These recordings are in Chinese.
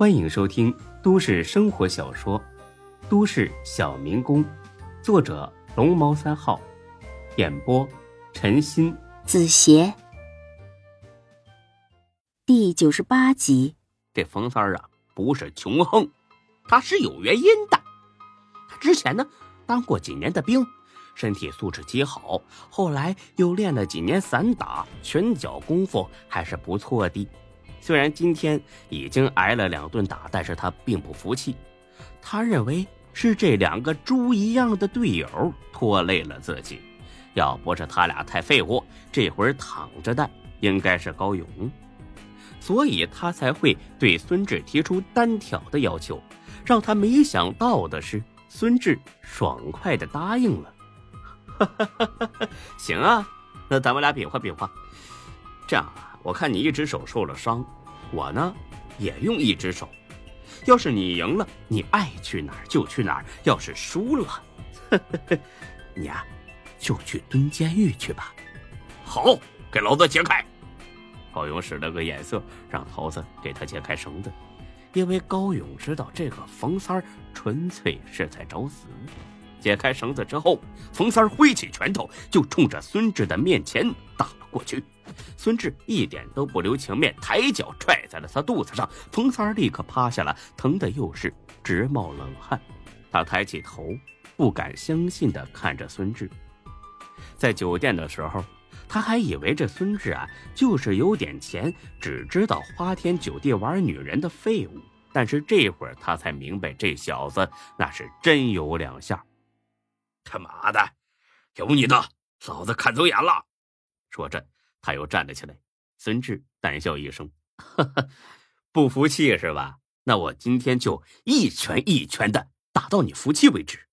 欢迎收听都市生活小说《都市小民工》，作者龙猫三号，演播陈鑫、子邪，第九十八集。这冯三儿啊，不是穷横，他是有原因的。他之前呢，当过几年的兵，身体素质极好，后来又练了几年散打，拳脚功夫还是不错的。虽然今天已经挨了两顿打，但是他并不服气。他认为是这两个猪一样的队友拖累了自己，要不是他俩太废物，这会儿躺着的应该是高勇，所以他才会对孙志提出单挑的要求。让他没想到的是，孙志爽快的答应了。哈 哈行啊，那咱们俩比划比划。这样啊。我看你一只手受了伤，我呢也用一只手。要是你赢了，你爱去哪儿就去哪儿；要是输了，呵 呵你呀就去蹲监狱去吧。好，给老子解开！高勇使了个眼色，让桃子给他解开绳子，因为高勇知道这个冯三儿纯粹是在找死。解开绳子之后，冯三儿挥起拳头就冲着孙志的面前打了过去。孙志一点都不留情面，抬脚踹在了他肚子上。冯三儿立刻趴下了，疼的又是直冒冷汗。他抬起头，不敢相信的看着孙志。在酒店的时候，他还以为这孙志啊就是有点钱，只知道花天酒地玩女人的废物。但是这会儿他才明白，这小子那是真有两下。他妈的，有你的，老子看走眼了！说着。他又站了起来，孙志淡笑一声：“哈哈，不服气是吧？那我今天就一拳一拳的打到你服气为止，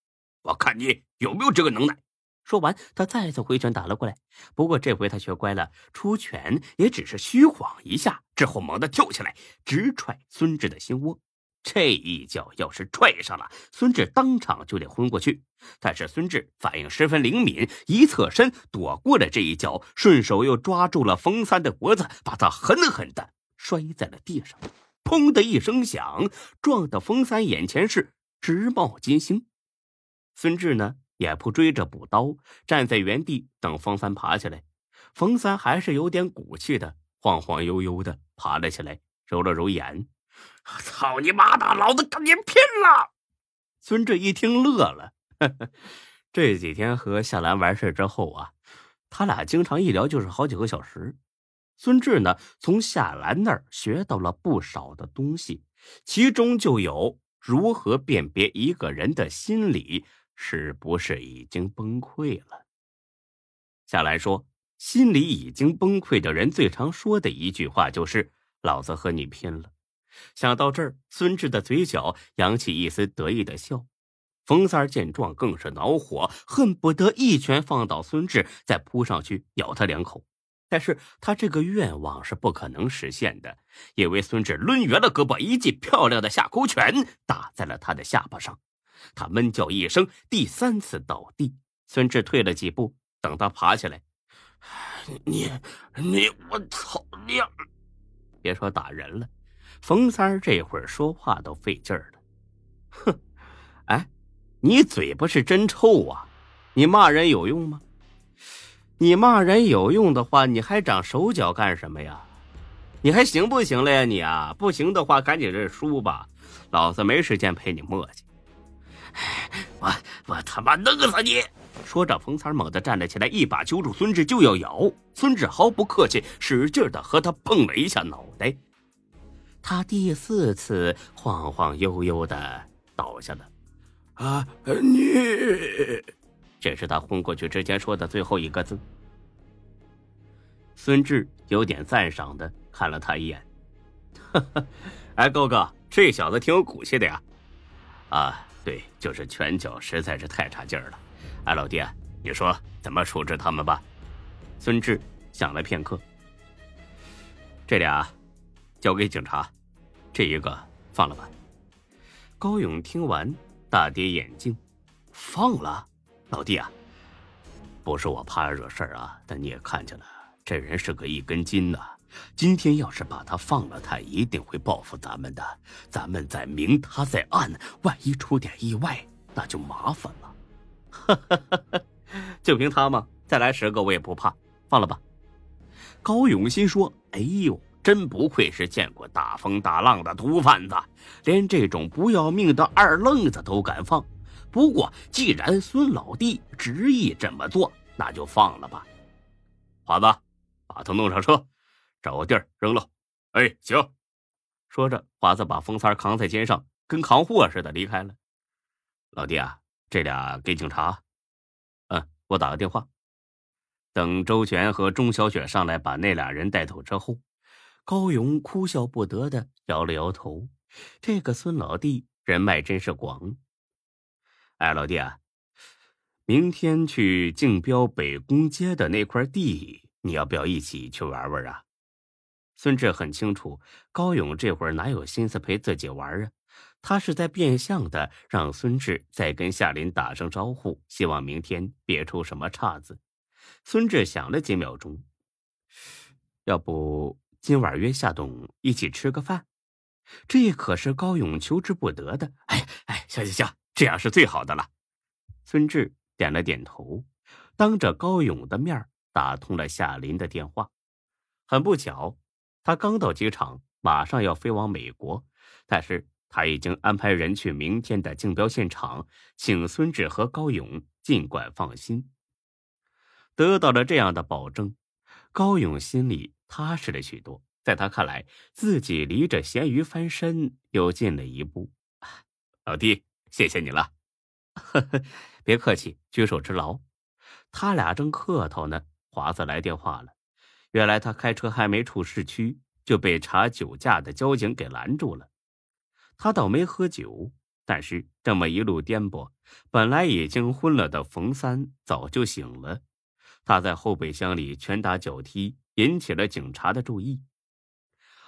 我看你有没有这个能耐。”说完，他再次挥拳打了过来。不过这回他学乖了，出拳也只是虚晃一下，之后猛地跳起来，直踹孙志的心窝。这一脚要是踹上了，孙志当场就得昏过去。但是孙志反应十分灵敏，一侧身躲过了这一脚，顺手又抓住了冯三的脖子，把他狠狠的摔在了地上。砰的一声响，撞得冯三眼前是直冒金星。孙志呢也不追着补刀，站在原地等冯三爬起来。冯三还是有点骨气的，晃晃悠悠的爬了起来，揉了揉眼。操你妈的！老子跟你拼了！孙志一听乐了。这几天和夏兰完事之后啊，他俩经常一聊就是好几个小时。孙志呢，从夏兰那儿学到了不少的东西，其中就有如何辨别一个人的心理是不是已经崩溃了。夏兰说，心里已经崩溃的人最常说的一句话就是：“老子和你拼了。”想到这儿，孙志的嘴角扬起一丝得意的笑。冯三见状更是恼火，恨不得一拳放倒孙志，再扑上去咬他两口。但是他这个愿望是不可能实现的，因为孙志抡圆了胳膊，一记漂亮的下勾拳打在了他的下巴上。他闷叫一声，第三次倒地。孙志退了几步，等他爬起来：“你你我操你！别说打人了。”冯三儿这会儿说话都费劲儿了，哼，哎，你嘴巴是真臭啊！你骂人有用吗？你骂人有用的话，你还长手脚干什么呀？你还行不行了呀？你啊，不行的话，赶紧认输吧，老子没时间陪你磨叽。我我他妈弄死你！说着，冯三猛地站了起来，一把揪住孙志就要咬。孙志毫不客气，使劲的和他碰了一下脑袋。他第四次晃晃悠悠的倒下了。啊，你！这是他昏过去之前说的最后一个字。孙志有点赞赏的看了他一眼。哈 哈哎，高哥，这小子挺有骨气的呀。啊，对，就是拳脚实在是太差劲儿了。哎，老弟，你说怎么处置他们吧？孙志想了片刻，这俩交给警察。这一个放了吧。高勇听完，大跌眼镜：“放了，老弟啊，不是我怕惹事儿啊，但你也看见了，这人是个一根筋呐，今天要是把他放了，他一定会报复咱们的。咱们在明，他在暗，万一出点意外，那就麻烦了。哈哈哈哈就凭他吗？再来十个我也不怕。放了吧。高勇心说：“哎呦，真不愧是见过大风大浪的毒贩子，连这种不要命的二愣子都敢放。不过既然孙老弟执意这么做，那就放了吧。”华子，把他弄上车。找个地儿扔了，哎，行。说着，华子把风三扛在肩上，跟扛货似的离开了。老弟啊，这俩给警察。嗯，我打个电话。等周全和钟小雪上来把那俩人带走之后，高勇哭笑不得的摇了摇头。这个孙老弟人脉真是广。哎，老弟啊，明天去竞标北宫街的那块地，你要不要一起去玩玩啊？孙志很清楚，高勇这会儿哪有心思陪自己玩啊？他是在变相的让孙志再跟夏林打声招呼，希望明天别出什么岔子。孙志想了几秒钟，要不今晚约夏董一起吃个饭？这可是高勇求之不得的。哎哎，行行行，这样是最好的了。孙志点了点头，当着高勇的面打通了夏林的电话。很不巧。他刚到机场，马上要飞往美国，但是他已经安排人去明天的竞标现场，请孙志和高勇尽管放心。得到了这样的保证，高勇心里踏实了许多。在他看来，自己离着咸鱼翻身又近了一步。老弟，谢谢你了。呵呵，别客气，举手之劳。他俩正客套呢，华子来电话了。原来他开车还没出市区，就被查酒驾的交警给拦住了。他倒没喝酒，但是这么一路颠簸，本来已经昏了的冯三早就醒了。他在后备箱里拳打脚踢，引起了警察的注意。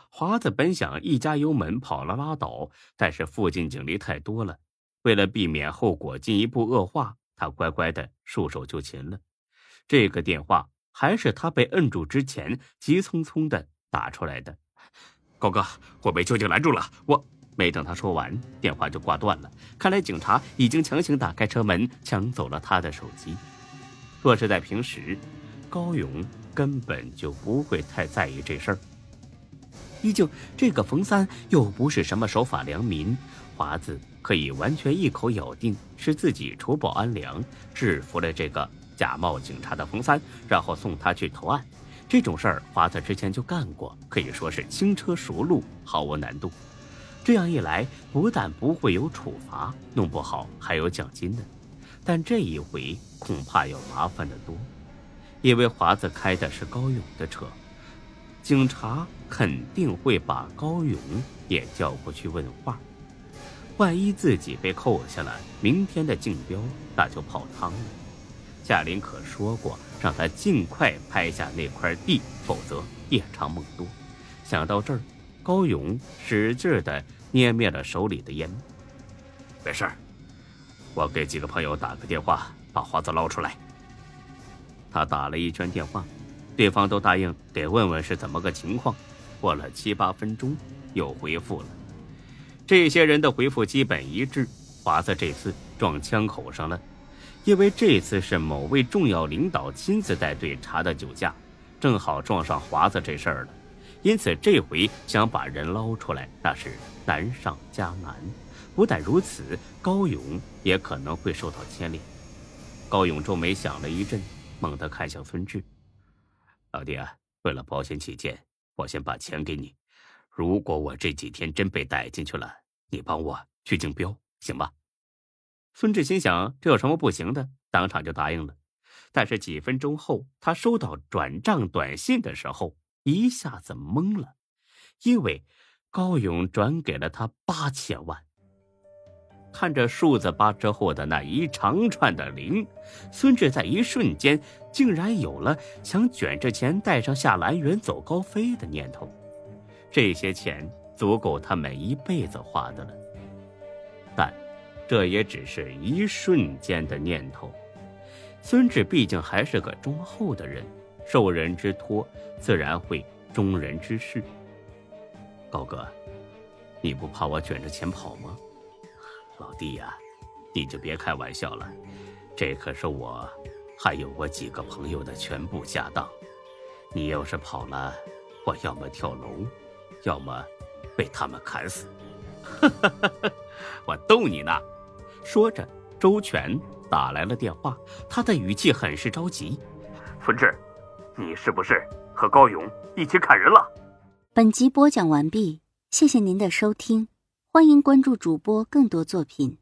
华子本想一加油门跑了拉倒，但是附近警力太多了，为了避免后果进一步恶化，他乖乖的束手就擒了。这个电话。还是他被摁住之前，急匆匆的打出来的。高哥，我被交警拦住了。我没等他说完，电话就挂断了。看来警察已经强行打开车门，抢走了他的手机。若是在平时，高勇根本就不会太在意这事儿。毕竟这个冯三又不是什么守法良民，华子可以完全一口咬定是自己除暴安良，制服了这个。假冒警察的冯三，然后送他去投案，这种事儿华子之前就干过，可以说是轻车熟路，毫无难度。这样一来，不但不会有处罚，弄不好还有奖金呢。但这一回恐怕要麻烦得多，因为华子开的是高勇的车，警察肯定会把高勇也叫过去问话。万一自己被扣下了，明天的竞标那就泡汤了。夏林可说过，让他尽快拍下那块地，否则夜长梦多。想到这儿，高勇使劲的捏灭了手里的烟。没事儿，我给几个朋友打个电话，把华子捞出来。他打了一圈电话，对方都答应得问问是怎么个情况。过了七八分钟，又回复了。这些人的回复基本一致，华子这次撞枪口上了。因为这次是某位重要领导亲自带队查的酒驾，正好撞上华子这事儿了，因此这回想把人捞出来，那是难上加难。不但如此，高勇也可能会受到牵连。高勇皱眉想了一阵，猛地看向孙志：“老弟啊，为了保险起见，我先把钱给你。如果我这几天真被逮进去了，你帮我去竞标，行吧？”孙志心想：“这有什么不行的？”当场就答应了。但是几分钟后，他收到转账短信的时候，一下子懵了，因为高勇转给了他八千万。看着数字八之后的那一长串的零，孙志在一瞬间竟然有了想卷着钱带上夏兰远走高飞的念头。这些钱足够他们一辈子花的了，但……这也只是一瞬间的念头。孙志毕竟还是个忠厚的人，受人之托，自然会忠人之事。高哥，你不怕我卷着钱跑吗？老弟呀，你就别开玩笑了，这可是我还有我几个朋友的全部家当。你要是跑了，我要么跳楼，要么被他们砍死。我逗你呢。说着，周全打来了电话，他的语气很是着急。孙志，你是不是和高勇一起砍人了？本集播讲完毕，谢谢您的收听，欢迎关注主播更多作品。